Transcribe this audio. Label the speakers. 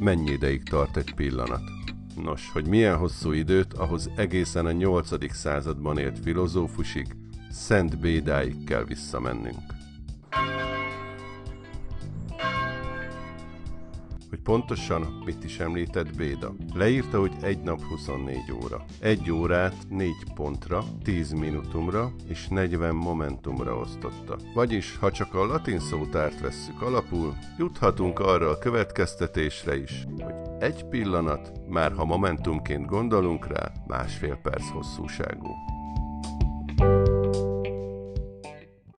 Speaker 1: Mennyi ideig tart egy pillanat? Nos, hogy milyen hosszú időt, ahhoz egészen a 8. században élt filozófusig, Szent Bédáig kell visszamennünk. Hogy pontosan mit is említett Béda. Leírta, hogy egy nap 24 óra. Egy órát 4 pontra, 10 minutumra és 40 momentumra osztotta. Vagyis, ha csak a latin szótárt vesszük alapul, juthatunk arra a következtetésre is, hogy egy pillanat, már ha momentumként gondolunk rá, másfél perc hosszúságú.